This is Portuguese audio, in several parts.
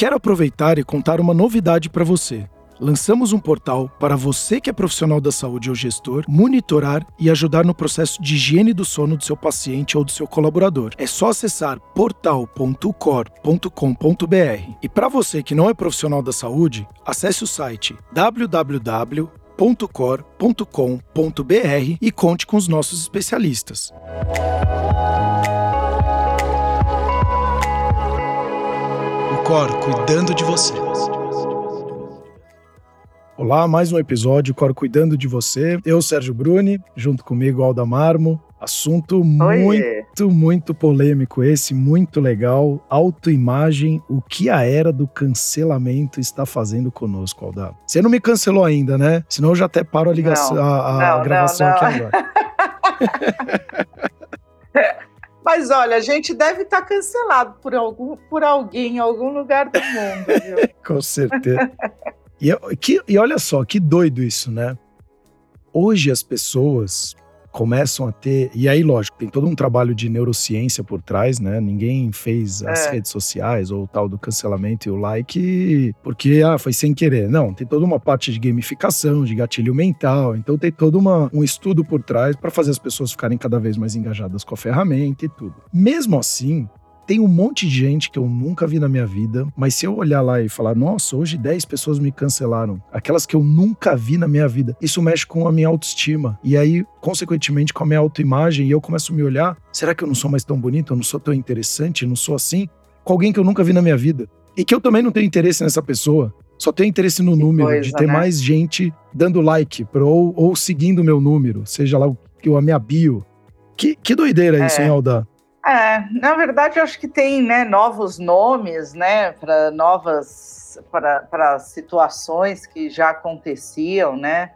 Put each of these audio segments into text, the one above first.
Quero aproveitar e contar uma novidade para você. Lançamos um portal para você que é profissional da saúde ou gestor monitorar e ajudar no processo de higiene do sono do seu paciente ou do seu colaborador. É só acessar portal.cor.com.br. E para você que não é profissional da saúde, acesse o site www.cor.com.br e conte com os nossos especialistas. O Cor cuidando de você. Olá, mais um episódio Cor Cuidando de Você. Eu, Sérgio Bruni, junto comigo, Alda Marmo. Assunto muito, muito polêmico esse, muito legal. Autoimagem, o que a era do cancelamento está fazendo conosco, Alda. Você não me cancelou ainda, né? Senão eu já até paro a ligação, não, a, a não, gravação não, aqui agora. Mas olha, a gente deve estar cancelado por, algum, por alguém em algum lugar do mundo, viu? Com certeza. E, que, e olha só, que doido isso, né? Hoje as pessoas começam a ter. E aí, lógico, tem todo um trabalho de neurociência por trás, né? Ninguém fez as é. redes sociais ou o tal do cancelamento e o like porque ah, foi sem querer. Não, tem toda uma parte de gamificação, de gatilho mental. Então tem todo uma, um estudo por trás para fazer as pessoas ficarem cada vez mais engajadas com a ferramenta e tudo. Mesmo assim, tem um monte de gente que eu nunca vi na minha vida, mas se eu olhar lá e falar, nossa, hoje 10 pessoas me cancelaram, aquelas que eu nunca vi na minha vida, isso mexe com a minha autoestima. E aí, consequentemente, com a minha autoimagem, e eu começo a me olhar, será que eu não sou mais tão bonito, eu não sou tão interessante, eu não sou assim? Com alguém que eu nunca vi na minha vida. E que eu também não tenho interesse nessa pessoa. Só tenho interesse no número, coisa, de ter né? mais gente dando like pro, ou, ou seguindo o meu número, seja lá o, a minha bio. Que, que doideira é. isso, hein, Alda? É, na verdade, eu acho que tem né, novos nomes né, para novas para situações que já aconteciam, né?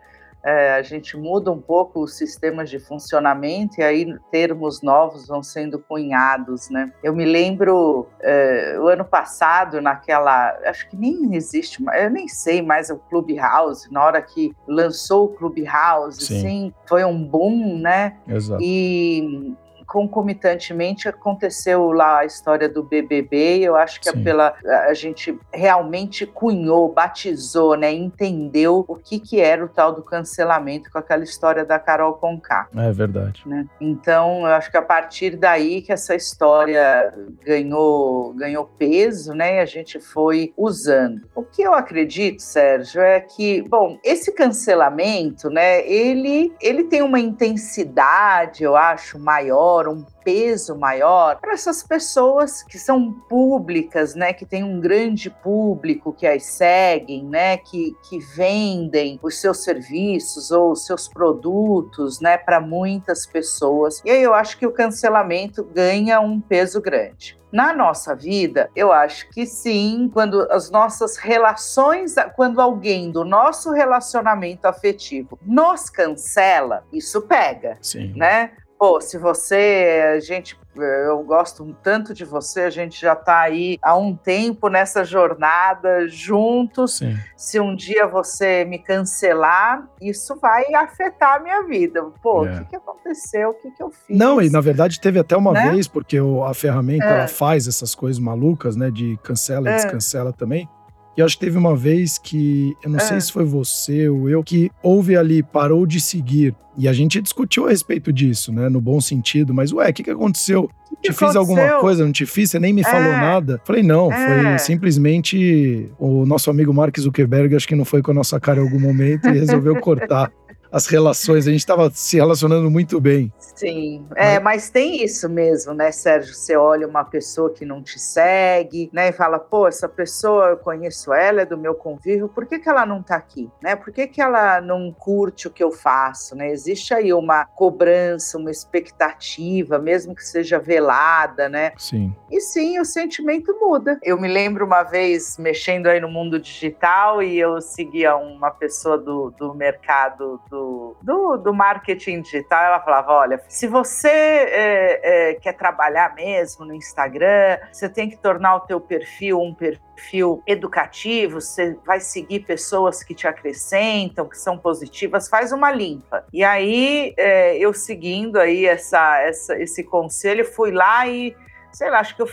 É, a gente muda um pouco os sistemas de funcionamento e aí termos novos vão sendo cunhados, né? Eu me lembro é, o ano passado naquela, acho que nem existe, eu nem sei mais o Clubhouse, na hora que lançou o Clubhouse, Sim. assim, foi um boom, né? Exato. E concomitantemente aconteceu lá a história do BBB, eu acho que é pela a gente realmente cunhou, batizou, né, entendeu o que que era o tal do cancelamento com aquela história da Carol Conká. É verdade. Né? Então, eu acho que a partir daí que essa história ganhou ganhou peso, né, e a gente foi usando. O que eu acredito, Sérgio, é que, bom, esse cancelamento, né, ele ele tem uma intensidade, eu acho, maior maior, um peso maior para essas pessoas que são públicas, né, que tem um grande público que as seguem, né, que, que vendem os seus serviços ou os seus produtos, né, para muitas pessoas. E aí eu acho que o cancelamento ganha um peso grande. Na nossa vida, eu acho que sim, quando as nossas relações, quando alguém do nosso relacionamento afetivo nos cancela, isso pega, sim. né? Pô, se você, a gente, eu gosto tanto de você, a gente já está aí há um tempo nessa jornada juntos. Sim. Se um dia você me cancelar, isso vai afetar a minha vida. Pô, é. o que, que aconteceu? O que, que eu fiz? Não, e na verdade teve até uma né? vez, porque a ferramenta é. ela faz essas coisas malucas, né? De cancela e é. descancela também. E acho que teve uma vez que, eu não é. sei se foi você ou eu, que houve ali, parou de seguir. E a gente discutiu a respeito disso, né? No bom sentido, mas ué, o que, que aconteceu? Que te aconteceu? fiz alguma coisa, não te fiz? Você nem me é. falou nada? Falei, não, é. foi simplesmente o nosso amigo Mark Zuckerberg, acho que não foi com a nossa cara em algum momento e resolveu cortar as relações. A gente estava se relacionando muito bem. Sim, é, mas tem isso mesmo, né, Sérgio? Você olha uma pessoa que não te segue, né, e fala, pô, essa pessoa, eu conheço ela, é do meu convívio, por que, que ela não tá aqui, né? Por que, que ela não curte o que eu faço, né? Existe aí uma cobrança, uma expectativa, mesmo que seja velada, né? Sim. E sim, o sentimento muda. Eu me lembro uma vez mexendo aí no mundo digital e eu seguia uma pessoa do, do mercado do, do, do marketing digital, ela falava, olha, se você é, é, quer trabalhar mesmo no Instagram, você tem que tornar o teu perfil um perfil educativo, você vai seguir pessoas que te acrescentam, que são positivas, faz uma limpa. E aí, é, eu seguindo aí essa, essa, esse conselho, fui lá e sei lá, acho que eu,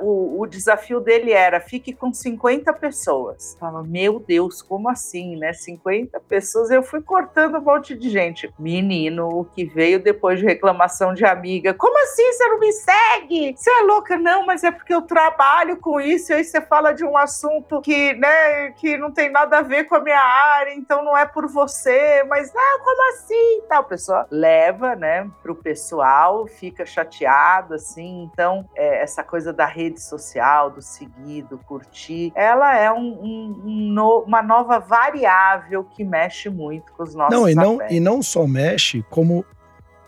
o, o desafio dele era fique com 50 pessoas. Fala, meu Deus, como assim, né? 50 pessoas. Eu fui cortando um monte de gente. Menino, o que veio depois de reclamação de amiga. Como assim você não me segue? Você é louca? Não, mas é porque eu trabalho com isso. E aí você fala de um assunto que, né, que não tem nada a ver com a minha área, então não é por você. Mas, ah, como assim? Tal, pessoa leva, né, pro pessoal, fica chateado, assim. Então, é, essa coisa da rede social, do seguir, do curtir, ela é um, um, um no, uma nova variável que mexe muito com os nossos não, e não E não só mexe, como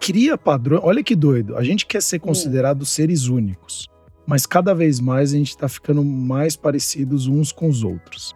cria padrões. Olha que doido. A gente quer ser considerado hum. seres únicos, mas cada vez mais a gente está ficando mais parecidos uns com os outros.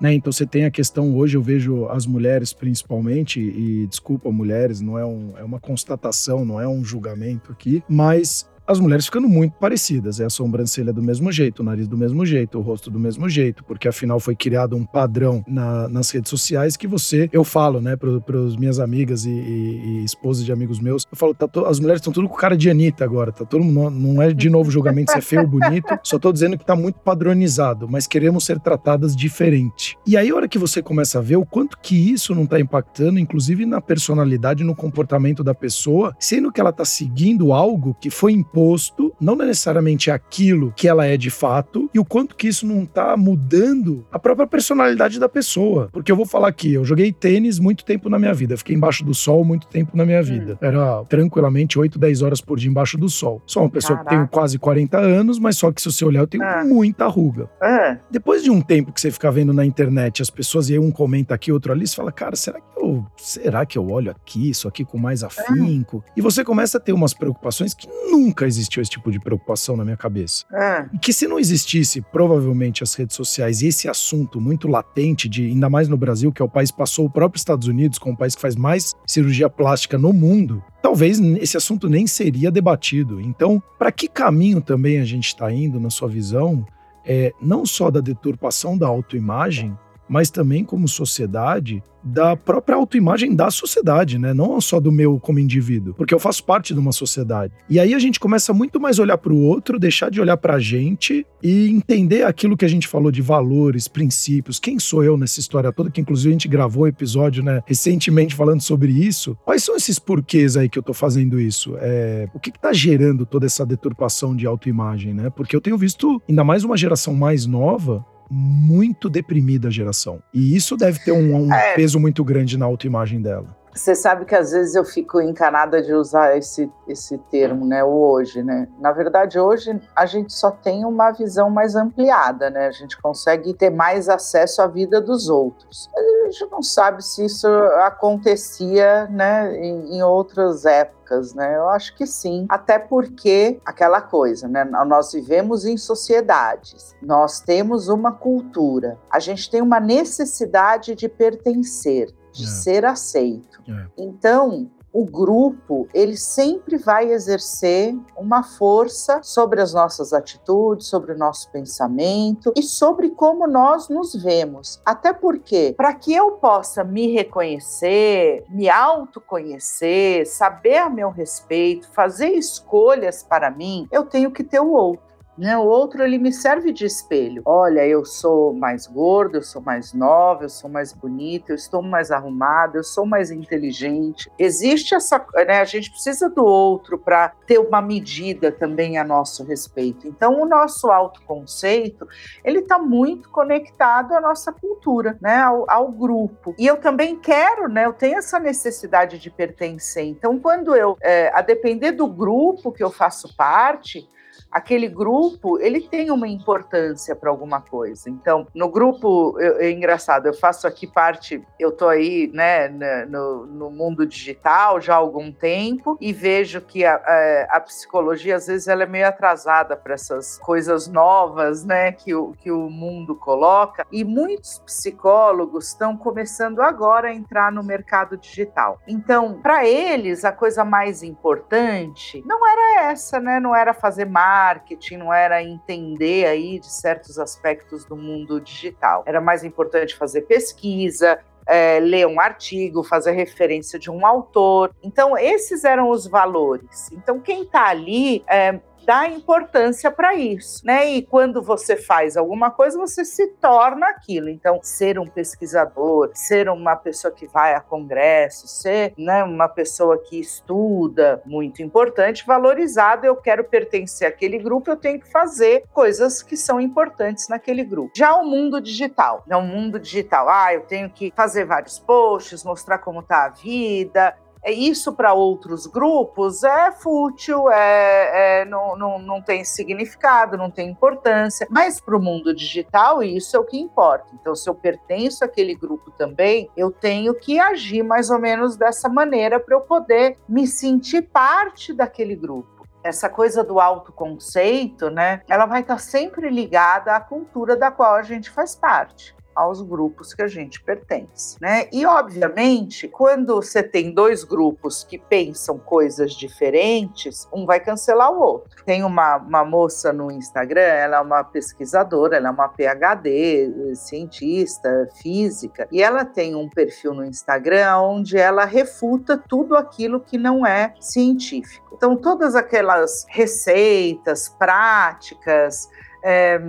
Né? Então você tem a questão hoje, eu vejo as mulheres principalmente, e desculpa, mulheres, não é, um, é uma constatação, não é um julgamento aqui, mas as mulheres ficando muito parecidas. É a sobrancelha do mesmo jeito, o nariz do mesmo jeito, o rosto do mesmo jeito, porque afinal foi criado um padrão na, nas redes sociais que você, eu falo, né, para as minhas amigas e, e, e, esposas de amigos meus, eu falo, tá to, as mulheres estão tudo com cara de Anitta agora, tá todo mundo, não é de novo julgamento se é feio ou bonito, só tô dizendo que tá muito padronizado, mas queremos ser tratadas diferente. E aí, a hora que você começa a ver o quanto que isso não tá impactando, inclusive na personalidade, no comportamento da pessoa, sendo que ela tá seguindo algo que foi imposto oposto, não necessariamente aquilo que ela é de fato, e o quanto que isso não tá mudando a própria personalidade da pessoa. Porque eu vou falar aqui, eu joguei tênis muito tempo na minha vida, fiquei embaixo do sol muito tempo na minha vida. Hum. Era tranquilamente 8, 10 horas por dia embaixo do sol. Sou uma pessoa Caraca. que tem quase 40 anos, mas só que se você olhar, eu tenho ah. muita ruga. Ah. Depois de um tempo que você fica vendo na internet as pessoas e aí um comenta aqui, outro ali, você fala, cara, será que eu, será que eu olho aqui, isso aqui com mais afinco? Ah. E você começa a ter umas preocupações que nunca existiu esse tipo de preocupação na minha cabeça. É. E que se não existisse, provavelmente, as redes sociais e esse assunto muito latente, de ainda mais no Brasil, que é o país passou o próprio Estados Unidos como o país que faz mais cirurgia plástica no mundo, talvez esse assunto nem seria debatido. Então, para que caminho também a gente está indo, na sua visão, é, não só da deturpação da autoimagem, mas também como sociedade da própria autoimagem da sociedade, né? Não só do meu como indivíduo, porque eu faço parte de uma sociedade. E aí a gente começa muito mais a olhar para o outro, deixar de olhar para a gente e entender aquilo que a gente falou de valores, princípios. Quem sou eu nessa história toda? Que inclusive a gente gravou um episódio, né, recentemente falando sobre isso. Quais são esses porquês aí que eu tô fazendo isso? É, o que, que tá gerando toda essa deturpação de autoimagem, né? Porque eu tenho visto ainda mais uma geração mais nova muito deprimida a geração. E isso deve ter um, um é. peso muito grande na autoimagem dela. Você sabe que às vezes eu fico encanada de usar esse, esse termo, né? O hoje, né? Na verdade, hoje a gente só tem uma visão mais ampliada, né? A gente consegue ter mais acesso à vida dos outros. A gente não sabe se isso acontecia, né? Em, em outras épocas né? Eu acho que sim, até porque aquela coisa, né? Nós vivemos em sociedades, nós temos uma cultura, a gente tem uma necessidade de pertencer de é. ser aceito. É. Então, o grupo ele sempre vai exercer uma força sobre as nossas atitudes, sobre o nosso pensamento e sobre como nós nos vemos. Até porque, para que eu possa me reconhecer, me autoconhecer, saber a meu respeito, fazer escolhas para mim, eu tenho que ter o outro. Né? O outro ele me serve de espelho. Olha, eu sou mais gordo, eu sou mais nova, eu sou mais bonita, eu estou mais arrumada, eu sou mais inteligente. Existe essa, né? A gente precisa do outro para ter uma medida também a nosso respeito. Então, o nosso autoconceito ele está muito conectado à nossa cultura, né? Ao, ao, grupo. E eu também quero, né? Eu tenho essa necessidade de pertencer. Então, quando eu, é, a depender do grupo que eu faço parte aquele grupo ele tem uma importância para alguma coisa. Então, no grupo, eu, é engraçado, eu faço aqui parte, eu tô aí, né, no, no mundo digital já há algum tempo e vejo que a, a, a psicologia às vezes ela é meio atrasada para essas coisas novas, né, que o, que o mundo coloca. E muitos psicólogos estão começando agora a entrar no mercado digital. Então, para eles, a coisa mais importante não era essa, né, não era fazer mais marketing, não era entender aí de certos aspectos do mundo digital. Era mais importante fazer pesquisa, é, ler um artigo, fazer referência de um autor. Então, esses eram os valores. Então, quem está ali é, dá importância para isso, né? E quando você faz alguma coisa, você se torna aquilo. Então, ser um pesquisador, ser uma pessoa que vai a congresso, ser né, uma pessoa que estuda, muito importante, valorizado. Eu quero pertencer àquele grupo, eu tenho que fazer coisas que são importantes naquele grupo. Já o mundo digital, né? O mundo digital, ah, eu tenho que fazer vários posts, mostrar como está a vida, isso para outros grupos é fútil, é, é não, não, não tem significado, não tem importância. Mas para o mundo digital, isso é o que importa. Então, se eu pertenço àquele grupo também, eu tenho que agir mais ou menos dessa maneira para eu poder me sentir parte daquele grupo essa coisa do autoconceito, né? Ela vai estar sempre ligada à cultura da qual a gente faz parte aos grupos que a gente pertence, né? E obviamente, quando você tem dois grupos que pensam coisas diferentes, um vai cancelar o outro. Tem uma, uma moça no Instagram, ela é uma pesquisadora, ela é uma PhD, cientista, física, e ela tem um perfil no Instagram onde ela refuta tudo aquilo que não é científico. Então, todas aquelas receitas, práticas, é,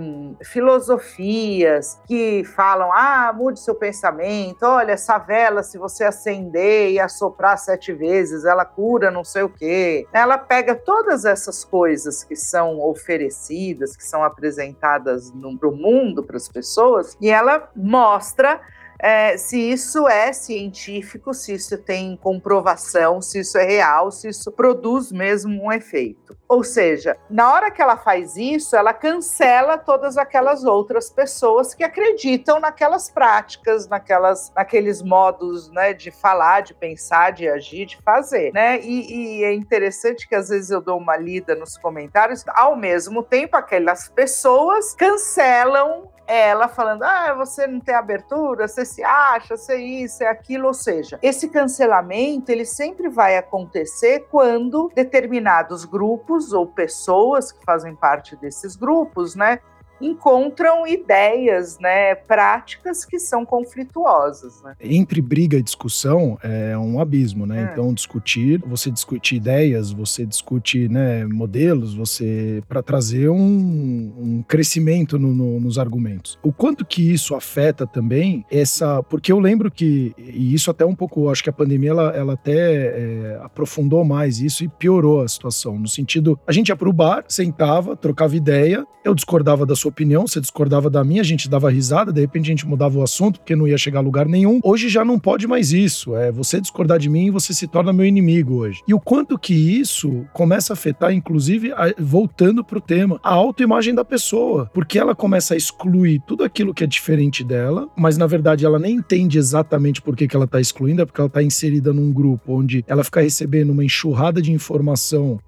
filosofias que falam: ah, mude seu pensamento, olha, essa vela, se você acender e assoprar sete vezes, ela cura não sei o quê. Ela pega todas essas coisas que são oferecidas, que são apresentadas para o mundo, para as pessoas, e ela mostra é, se isso é científico, se isso tem comprovação, se isso é real, se isso produz mesmo um efeito. Ou seja, na hora que ela faz isso, ela cancela todas aquelas outras pessoas que acreditam naquelas práticas, naquelas, naqueles modos né, de falar, de pensar, de agir, de fazer. Né? E, e é interessante que às vezes eu dou uma lida nos comentários, ao mesmo tempo aquelas pessoas cancelam ela falando: ah, você não tem abertura, você se acha, você isso, é aquilo. Ou seja, esse cancelamento ele sempre vai acontecer quando determinados grupos ou pessoas que fazem parte desses grupos, né, encontram ideias, né, práticas que são conflituosas. Né? Entre briga e discussão é um abismo, né? É. Então discutir, você discute ideias, você discute, né, modelos, você para trazer um, um crescimento no, no, nos argumentos. O quanto que isso afeta também essa, porque eu lembro que e isso até um pouco, acho que a pandemia ela, ela até é, aprofundou mais isso e piorou a situação no sentido, a gente ia para o bar, sentava, trocava ideia, eu discordava da sua opinião, você discordava da minha, a gente dava risada, de repente a gente mudava o assunto porque não ia chegar a lugar nenhum. Hoje já não pode mais isso. É você discordar de mim e você se torna meu inimigo hoje. E o quanto que isso começa a afetar, inclusive, a, voltando pro tema, a autoimagem da pessoa, porque ela começa a excluir tudo aquilo que é diferente dela, mas na verdade ela nem entende exatamente por que, que ela tá excluindo, é porque ela tá inserida num grupo onde ela fica recebendo uma enxurrada de informação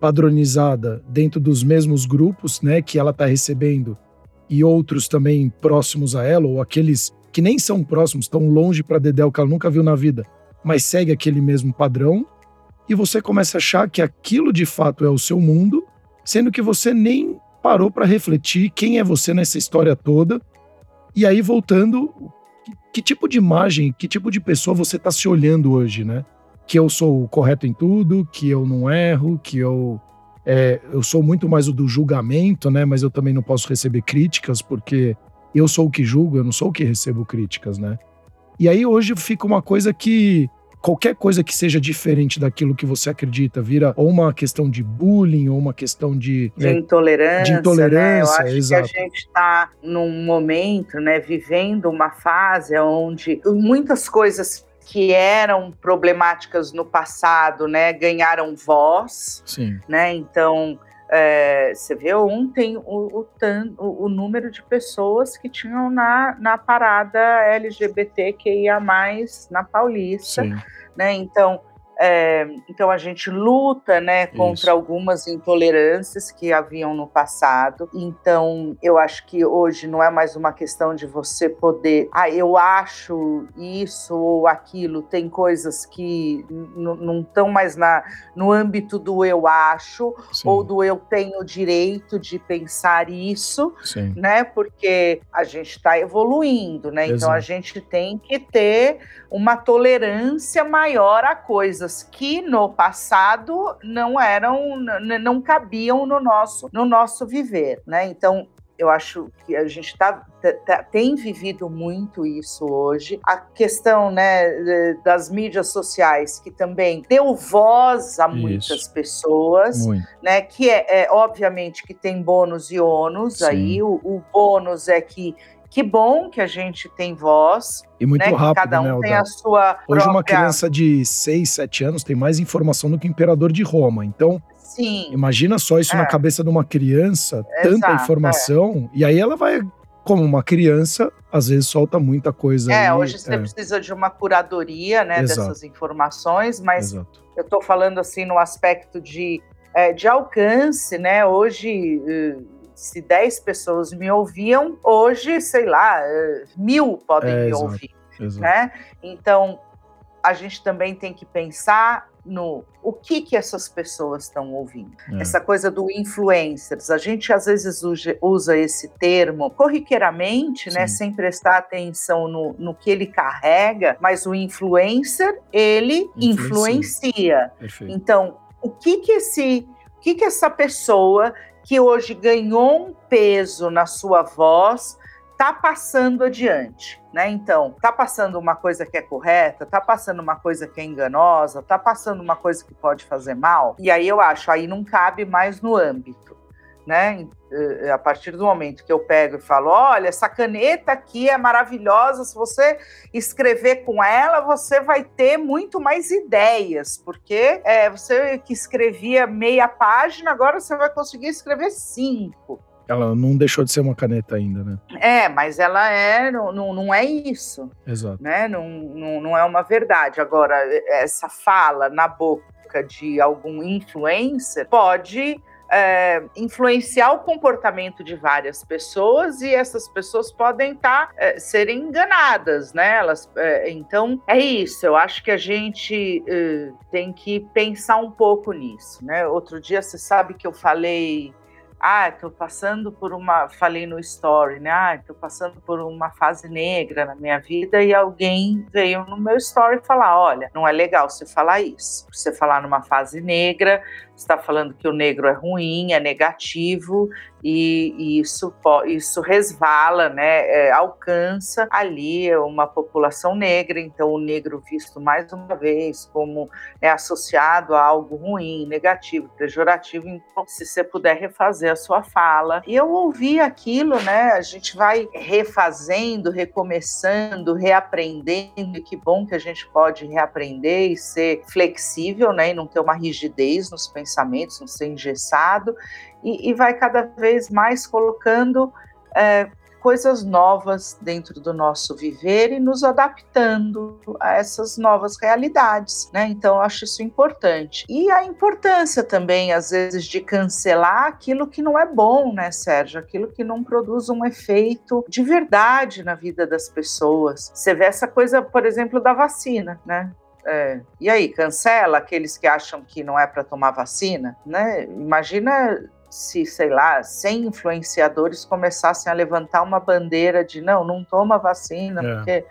padronizada dentro dos mesmos grupos, né, que ela está recebendo e outros também próximos a ela ou aqueles que nem são próximos, tão longe para Dedéu que ela nunca viu na vida, mas segue aquele mesmo padrão e você começa a achar que aquilo de fato é o seu mundo, sendo que você nem parou para refletir quem é você nessa história toda. E aí voltando, que tipo de imagem, que tipo de pessoa você está se olhando hoje, né? Que eu sou correto em tudo, que eu não erro, que eu é, eu sou muito mais o do julgamento, né? Mas eu também não posso receber críticas porque eu sou o que julgo, eu não sou o que recebo críticas, né? E aí hoje fica uma coisa que qualquer coisa que seja diferente daquilo que você acredita vira ou uma questão de bullying ou uma questão de, de né, intolerância. De intolerância, né? Eu acho exato. que a gente está num momento, né, vivendo uma fase onde muitas coisas que eram problemáticas no passado, né, ganharam voz, Sim. né? Então é, você vê ontem o, o, o, o, número de pessoas que tinham na, na parada LGBTQIA+, na Paulista, Sim. né? Então é, então a gente luta, né, contra Isso. algumas intolerâncias que haviam no passado. Então eu acho que hoje não é mais uma questão de você poder, ah, eu acho isso ou aquilo. Tem coisas que não estão mais na, no âmbito do eu acho Sim. ou do eu tenho direito de pensar isso, Sim. né? Porque a gente está evoluindo, né? Exato. Então a gente tem que ter uma tolerância maior a coisas coisas que no passado não eram, não cabiam no nosso, no nosso viver, né? Então eu acho que a gente tá, tá, tá, tem vivido muito isso hoje. A questão né, das mídias sociais, que também deu voz a muitas isso. pessoas, muito. né? Que é, é, obviamente que tem bônus e ônus Sim. aí. O, o bônus é que que bom que a gente tem voz. E muito né, rápido, cada um né, tem a sua Hoje própria... uma criança de 6, 7 anos tem mais informação do que o imperador de Roma. Então, Sim. Imagina só isso é. na cabeça de uma criança, tanta informação, é. e aí ela vai, como uma criança, às vezes solta muita coisa. É, hoje você é. precisa de uma curadoria, né, Exato. dessas informações, mas Exato. eu estou falando assim no aspecto de, é, de alcance, né? Hoje eh, se 10 pessoas me ouviam, hoje, sei lá, eh, mil podem é, me exato, ouvir. Exato. Né? Então, a gente também tem que pensar no o que que essas pessoas estão ouvindo. É. Essa coisa do influencers, a gente às vezes usa esse termo corriqueiramente, né, sem prestar atenção no, no que ele carrega, mas o influencer, ele influencia. influencia. Então, o que que esse, o que que essa pessoa que hoje ganhou um peso na sua voz está passando adiante, né? Então, está passando uma coisa que é correta, está passando uma coisa que é enganosa, está passando uma coisa que pode fazer mal. E aí eu acho, aí não cabe mais no âmbito, né? Eh, a partir do momento que eu pego e falo, olha, essa caneta aqui é maravilhosa, se você escrever com ela, você vai ter muito mais ideias, porque é, você que escrevia meia página, agora você vai conseguir escrever cinco. Ela não deixou de ser uma caneta ainda, né? É, mas ela é, não, não é isso. Exato. Né? Não, não, não é uma verdade. Agora, essa fala na boca de algum influencer pode é, influenciar o comportamento de várias pessoas e essas pessoas podem estar tá, é, serem enganadas, né? Elas, é, então é isso. Eu acho que a gente é, tem que pensar um pouco nisso, né? Outro dia você sabe que eu falei ah, estou passando por uma, falei no story, né? Ah, estou passando por uma fase negra na minha vida e alguém veio no meu story falar, olha, não é legal você falar isso. Você falar numa fase negra, está falando que o negro é ruim, é negativo e, e isso, isso resvala, né, é, alcança ali uma população negra, então o negro visto mais uma vez como é associado a algo ruim, negativo, pejorativo, então se você puder refazer a sua fala. E eu ouvi aquilo, né, a gente vai refazendo, recomeçando, reaprendendo, e que bom que a gente pode reaprender e ser flexível, né, e não ter uma rigidez nos pensamentos pensamentos, não ser engessado, e, e vai cada vez mais colocando é, coisas novas dentro do nosso viver e nos adaptando a essas novas realidades, né? Então, eu acho isso importante. E a importância também, às vezes, de cancelar aquilo que não é bom, né, Sérgio? Aquilo que não produz um efeito de verdade na vida das pessoas. Você vê essa coisa, por exemplo, da vacina, né? É. E aí, cancela aqueles que acham que não é para tomar vacina? Né? Imagina se, sei lá, 100 influenciadores começassem a levantar uma bandeira de não, não toma vacina, é. porque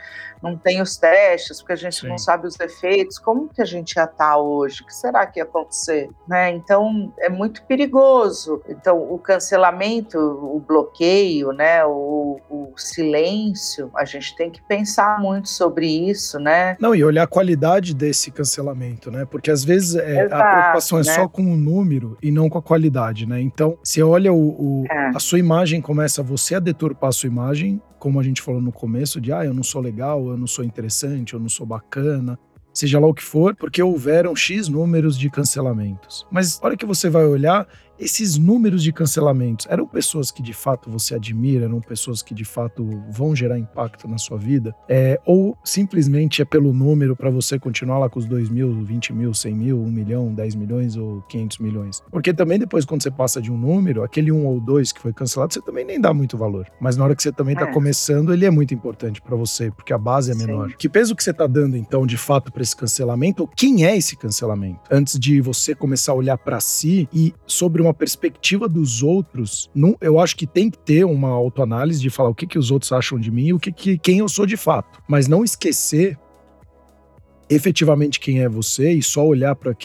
não tem os testes, porque a gente Sim. não sabe os efeitos, como que a gente ia estar tá hoje? O que será que ia acontecer? Né? Então, é muito perigoso. Então, o cancelamento, o bloqueio, né, o, o silêncio, a gente tem que pensar muito sobre isso, né? Não, e olhar a qualidade desse cancelamento, né? Porque às vezes é, Exato, a preocupação é né? só com o número e não com a qualidade, né? Então, você olha o, o é. a sua imagem, começa você a deturpar a sua imagem, como a gente falou no começo, de ah, eu não sou legal, eu não sou interessante, eu não sou bacana, seja lá o que for, porque houveram X números de cancelamentos. Mas a hora que você vai olhar, esses números de cancelamentos eram pessoas que de fato você admira, eram pessoas que de fato vão gerar impacto na sua vida? É, ou simplesmente é pelo número para você continuar lá com os 2 mil, 20 mil, 100 mil, 1 milhão, 10 milhões ou 500 milhões? Porque também depois, quando você passa de um número, aquele um ou dois que foi cancelado, você também nem dá muito valor. Mas na hora que você também está é. começando, ele é muito importante para você, porque a base é menor. Sim. Que peso que você está dando, então, de fato, para esse cancelamento? Quem é esse cancelamento? Antes de você começar a olhar para si e sobre uma perspectiva dos outros, não, eu acho que tem que ter uma autoanálise de falar o que, que os outros acham de mim e o que, que quem eu sou de fato. Mas não esquecer efetivamente quem é você e só olhar para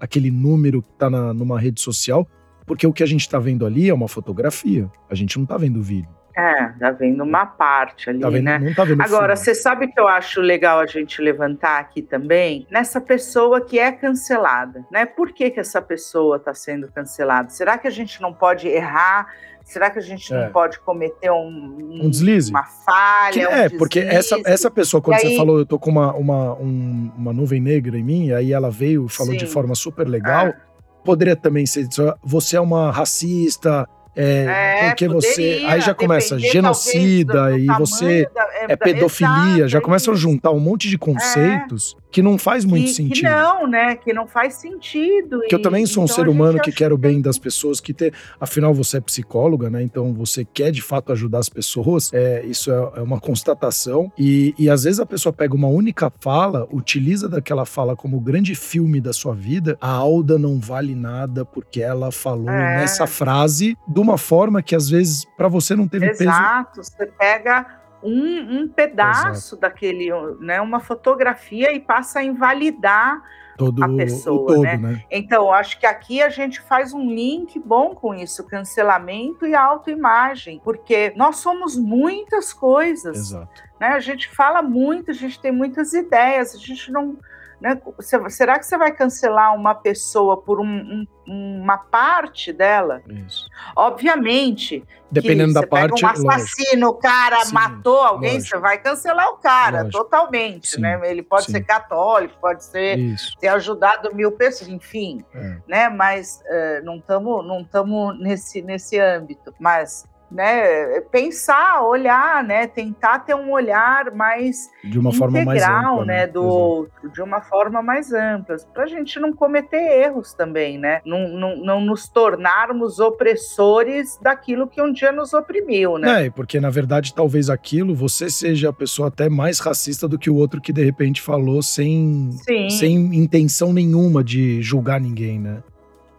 aquele número que está numa rede social, porque o que a gente está vendo ali é uma fotografia. A gente não está vendo vídeo. É, tá vendo uma parte ali, tá vendo, né? Não tá vendo Agora, você sabe que eu acho legal a gente levantar aqui também? Nessa pessoa que é cancelada, né? Por que, que essa pessoa está sendo cancelada? Será que a gente não pode errar? Será que a gente é. não pode cometer um, um deslize? Uma falha? Que, um é, deslize? porque essa, essa pessoa, quando você falou, eu tô com uma, uma, um, uma nuvem negra em mim, aí ela veio e falou Sim. de forma super legal. É. Poderia também ser, você é uma racista, é, é, porque poderia, você. Aí já começa genocida do, do e você da, é, é pedofilia, exato, já começam a juntar um monte de conceitos é, que não faz muito que, sentido. Que não, né? Que não faz sentido. Que eu também sou um então ser humano que quero o bem das pessoas, que ter. Afinal, você é psicóloga, né? Então você quer de fato ajudar as pessoas. É, isso é, é uma constatação. E, e às vezes a pessoa pega uma única fala, utiliza daquela fala como grande filme da sua vida. A Alda não vale nada porque ela falou é. nessa frase do uma forma que às vezes para você não teve Exato, peso. Exato, você pega um, um pedaço Exato. daquele, né, uma fotografia e passa a invalidar todo a pessoa, todo, né? né? Então, acho que aqui a gente faz um link bom com isso, cancelamento e autoimagem, porque nós somos muitas coisas. Exato. Né? A gente fala muito, a gente tem muitas ideias, a gente não né? Será que você vai cancelar uma pessoa por um, um, uma parte dela? Isso. Obviamente. Dependendo da parte. um assassino, o cara Sim, matou alguém, lógico. você vai cancelar o cara lógico. totalmente. Sim, né? Ele pode Sim. ser católico, pode ser ter ajudado mil pessoas, enfim. É. Né? Mas uh, não estamos não tamo nesse, nesse âmbito. Mas né, pensar, olhar, né, tentar ter um olhar mais de uma forma integral, mais ampla, né, do Exato. outro, de uma forma mais ampla, para a gente não cometer erros também, né, não, não, não, nos tornarmos opressores daquilo que um dia nos oprimiu, né? É, porque na verdade talvez aquilo você seja a pessoa até mais racista do que o outro que de repente falou sem, sem intenção nenhuma de julgar ninguém, né?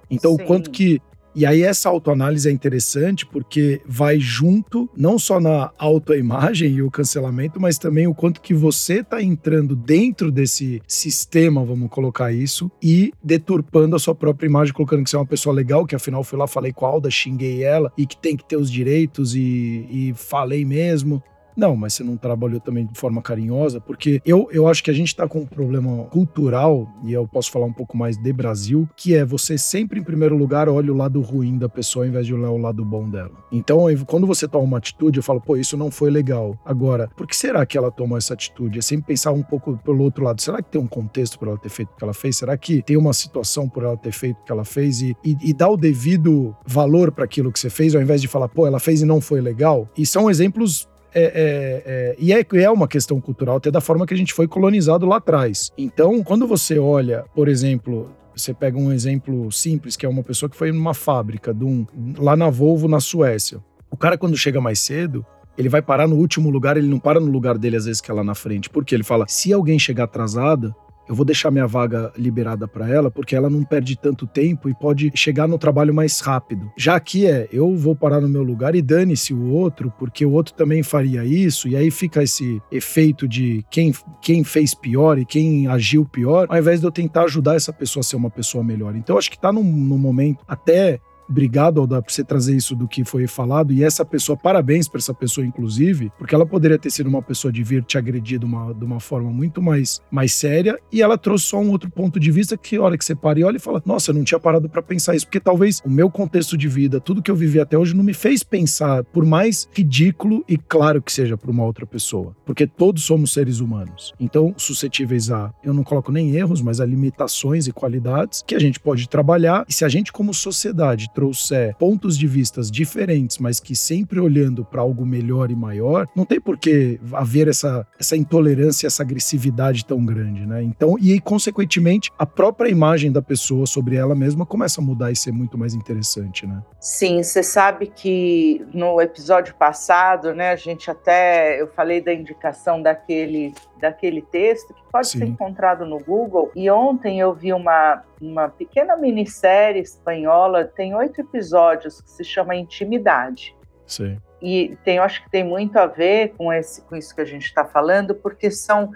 Então, Sim. o quanto que e aí essa autoanálise é interessante porque vai junto não só na autoimagem e o cancelamento, mas também o quanto que você está entrando dentro desse sistema, vamos colocar isso, e deturpando a sua própria imagem, colocando que você é uma pessoa legal, que afinal fui lá, falei com a Alda, xinguei ela, e que tem que ter os direitos e, e falei mesmo. Não, mas você não trabalhou também de forma carinhosa, porque eu, eu acho que a gente está com um problema cultural, e eu posso falar um pouco mais de Brasil, que é você sempre, em primeiro lugar, olha o lado ruim da pessoa ao invés de olhar o lado bom dela. Então, quando você toma uma atitude, eu falo, pô, isso não foi legal. Agora, por que será que ela tomou essa atitude? É sempre pensar um pouco pelo outro lado. Será que tem um contexto por ela ter feito o que ela fez? Será que tem uma situação por ela ter feito o que ela fez? E, e, e dar o devido valor para aquilo que você fez, ao invés de falar, pô, ela fez e não foi legal? E são exemplos é, é, é, e é, é uma questão cultural até da forma que a gente foi colonizado lá atrás. Então, quando você olha, por exemplo, você pega um exemplo simples, que é uma pessoa que foi numa fábrica, um, lá na Volvo, na Suécia. O cara, quando chega mais cedo, ele vai parar no último lugar, ele não para no lugar dele às vezes que é lá na frente. Porque ele fala: se alguém chegar atrasada, eu vou deixar minha vaga liberada para ela, porque ela não perde tanto tempo e pode chegar no trabalho mais rápido. Já aqui é, eu vou parar no meu lugar e dane-se o outro, porque o outro também faria isso, e aí fica esse efeito de quem, quem fez pior e quem agiu pior, ao invés de eu tentar ajudar essa pessoa a ser uma pessoa melhor. Então, acho que tá num, num momento até Obrigado, Alda, por você trazer isso do que foi falado. E essa pessoa, parabéns para essa pessoa, inclusive, porque ela poderia ter sido uma pessoa de vir te agredir de uma, de uma forma muito mais, mais séria. E ela trouxe só um outro ponto de vista que, hora que você para e olha e fala: Nossa, eu não tinha parado para pensar isso. Porque talvez o meu contexto de vida, tudo que eu vivi até hoje, não me fez pensar, por mais ridículo e claro que seja para uma outra pessoa. Porque todos somos seres humanos. Então, suscetíveis a, eu não coloco nem erros, mas a limitações e qualidades que a gente pode trabalhar. E se a gente, como sociedade, trouxer pontos de vistas diferentes, mas que sempre olhando para algo melhor e maior, não tem por que haver essa, essa intolerância, essa agressividade tão grande, né? Então, e consequentemente, a própria imagem da pessoa sobre ela mesma começa a mudar e ser muito mais interessante, né? Sim, você sabe que no episódio passado, né, a gente até eu falei da indicação daquele daquele texto que pode Sim. ser encontrado no Google. E ontem eu vi uma, uma pequena minissérie espanhola, tem oito episódios, que se chama Intimidade. Sim. E tem, eu acho que tem muito a ver com, esse, com isso que a gente está falando, porque são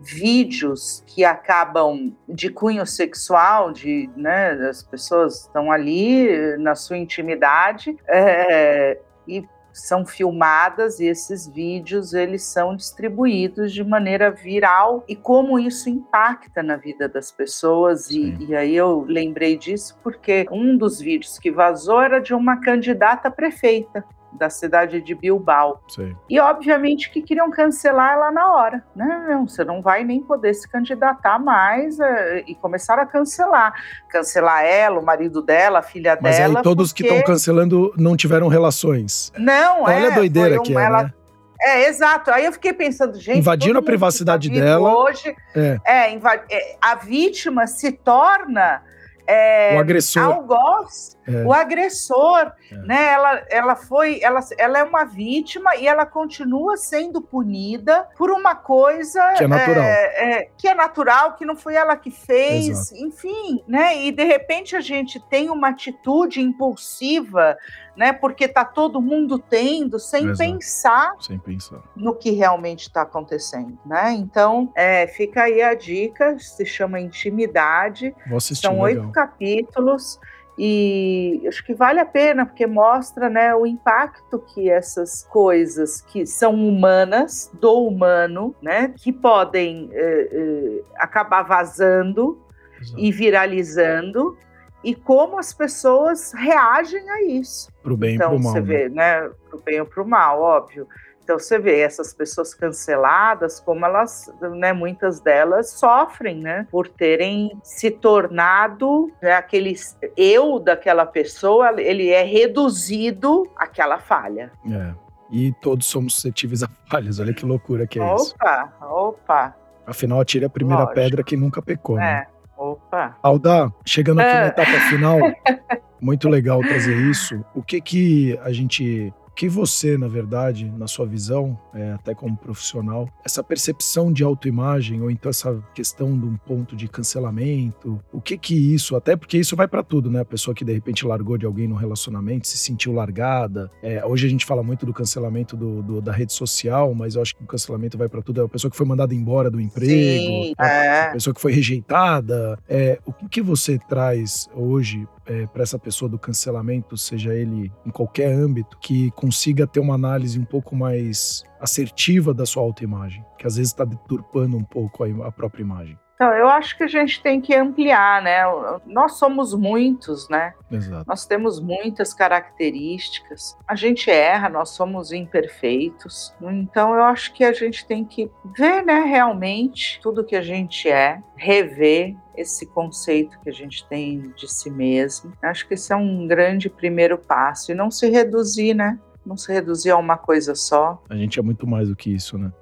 vídeos que acabam de cunho sexual, de, né, as pessoas estão ali na sua intimidade é, e são filmadas e esses vídeos eles são distribuídos de maneira viral e como isso impacta na vida das pessoas. E, e, aí eu lembrei disso porque um dos vídeos que vazou era de uma candidata prefeita da cidade de Bilbao. Sim. E obviamente que queriam cancelar ela na hora, né? Não, você não vai nem poder se candidatar mais é, e começaram a cancelar, cancelar ela, o marido dela, a filha Mas dela. Mas aí todos porque... que estão cancelando não tiveram relações. Não, Olha é. a doideira que é, ela... né? É, exato. Aí eu fiquei pensando, gente. Invadiram a privacidade tá dela. Hoje, é. É, invad... É, a vítima se torna é, o agressor. algoz, é. o agressor, é. né? Ela, ela foi, ela, ela é uma vítima e ela continua sendo punida por uma coisa que é natural, é, que é natural, que não foi ela que fez, Exato. enfim, né? E de repente a gente tem uma atitude impulsiva né? Porque tá todo mundo tendo sem Exato. pensar, sem pensar no que realmente está acontecendo, né? Então, é, fica aí a dica, se chama Intimidade. São oito capítulos e acho que vale a pena porque mostra né, o impacto que essas coisas que são humanas do humano né, que podem eh, eh, acabar vazando Exato. e viralizando e como as pessoas reagem a isso. Para o bem então, e para o mal. Você né? vê, né? Para o bem ou para o mal, óbvio. Então você vê essas pessoas canceladas, como elas, né, muitas delas sofrem, né, por terem se tornado né, aquele eu daquela pessoa, ele é reduzido àquela falha. É. E todos somos suscetíveis a falhas. Olha que loucura que é opa, isso. Opa, opa. Afinal, atire a primeira Lógico. pedra que nunca pecou, é. né? Opa! Alda, chegando aqui é. na etapa final, muito legal trazer isso. O que que a gente que você, na verdade, na sua visão, é, até como profissional, essa percepção de autoimagem ou então essa questão de um ponto de cancelamento, o que que isso, até porque isso vai para tudo, né? A pessoa que de repente largou de alguém no relacionamento, se sentiu largada. É, hoje a gente fala muito do cancelamento do, do, da rede social, mas eu acho que o cancelamento vai para tudo. É a pessoa que foi mandada embora do emprego, Sim, é. a pessoa que foi rejeitada. É, o que que você traz hoje é, para essa pessoa do cancelamento, seja ele em qualquer âmbito, que consiga ter uma análise um pouco mais assertiva da sua autoimagem, que às vezes está deturpando um pouco a, a própria imagem. Então, eu acho que a gente tem que ampliar, né? Nós somos muitos, né? Exato. Nós temos muitas características. A gente erra, nós somos imperfeitos. Então, eu acho que a gente tem que ver, né, realmente tudo que a gente é, rever esse conceito que a gente tem de si mesmo. Acho que esse é um grande primeiro passo e não se reduzir, né? Não se reduzir a uma coisa só. A gente é muito mais do que isso, né?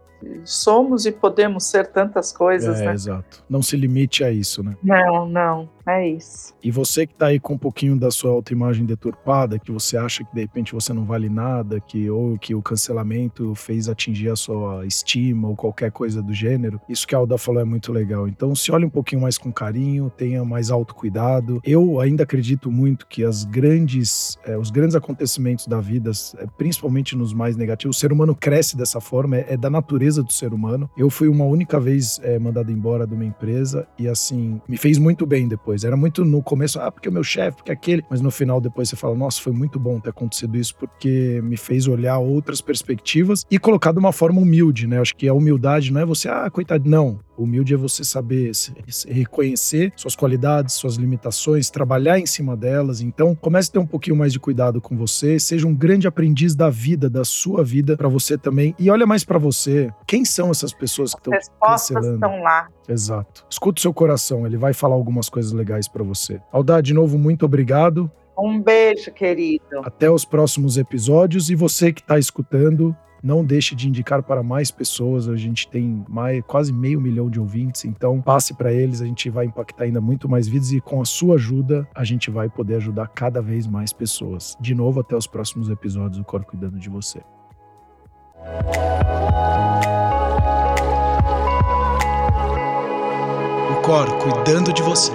Somos e podemos ser tantas coisas, é, né? Exato. Não se limite a isso, né? Não, não, é isso. E você que tá aí com um pouquinho da sua autoimagem deturpada, que você acha que de repente você não vale nada, que ou que o cancelamento fez atingir a sua estima ou qualquer coisa do gênero, isso que a Alda falou é muito legal. Então se olhe um pouquinho mais com carinho, tenha mais autocuidado. Eu ainda acredito muito que as grandes, é, os grandes acontecimentos da vida, é, principalmente nos mais negativos, o ser humano cresce dessa forma, é, é da natureza do ser humano. Eu fui uma única vez é, mandado embora de uma empresa e assim, me fez muito bem depois. Era muito no começo, ah, porque o meu chefe, porque aquele, mas no final depois você fala, nossa, foi muito bom ter acontecido isso porque me fez olhar outras perspectivas e colocar de uma forma humilde, né? Acho que a humildade não é você, ah, coitado, não. Humilde é você saber reconhecer suas qualidades, suas limitações, trabalhar em cima delas. Então, comece a ter um pouquinho mais de cuidado com você, seja um grande aprendiz da vida, da sua vida para você também. E olha mais para você, quem são essas pessoas que estão cancelando? estão lá. Exato. Escuta o seu coração, ele vai falar algumas coisas legais para você. Aldar, de novo, muito obrigado. Um beijo, querido. Até os próximos episódios. E você que está escutando, não deixe de indicar para mais pessoas. A gente tem mais, quase meio milhão de ouvintes, então passe para eles. A gente vai impactar ainda muito mais vidas e com a sua ajuda a gente vai poder ajudar cada vez mais pessoas. De novo, até os próximos episódios do Cor Cuidando de Você. Cuidando de Você.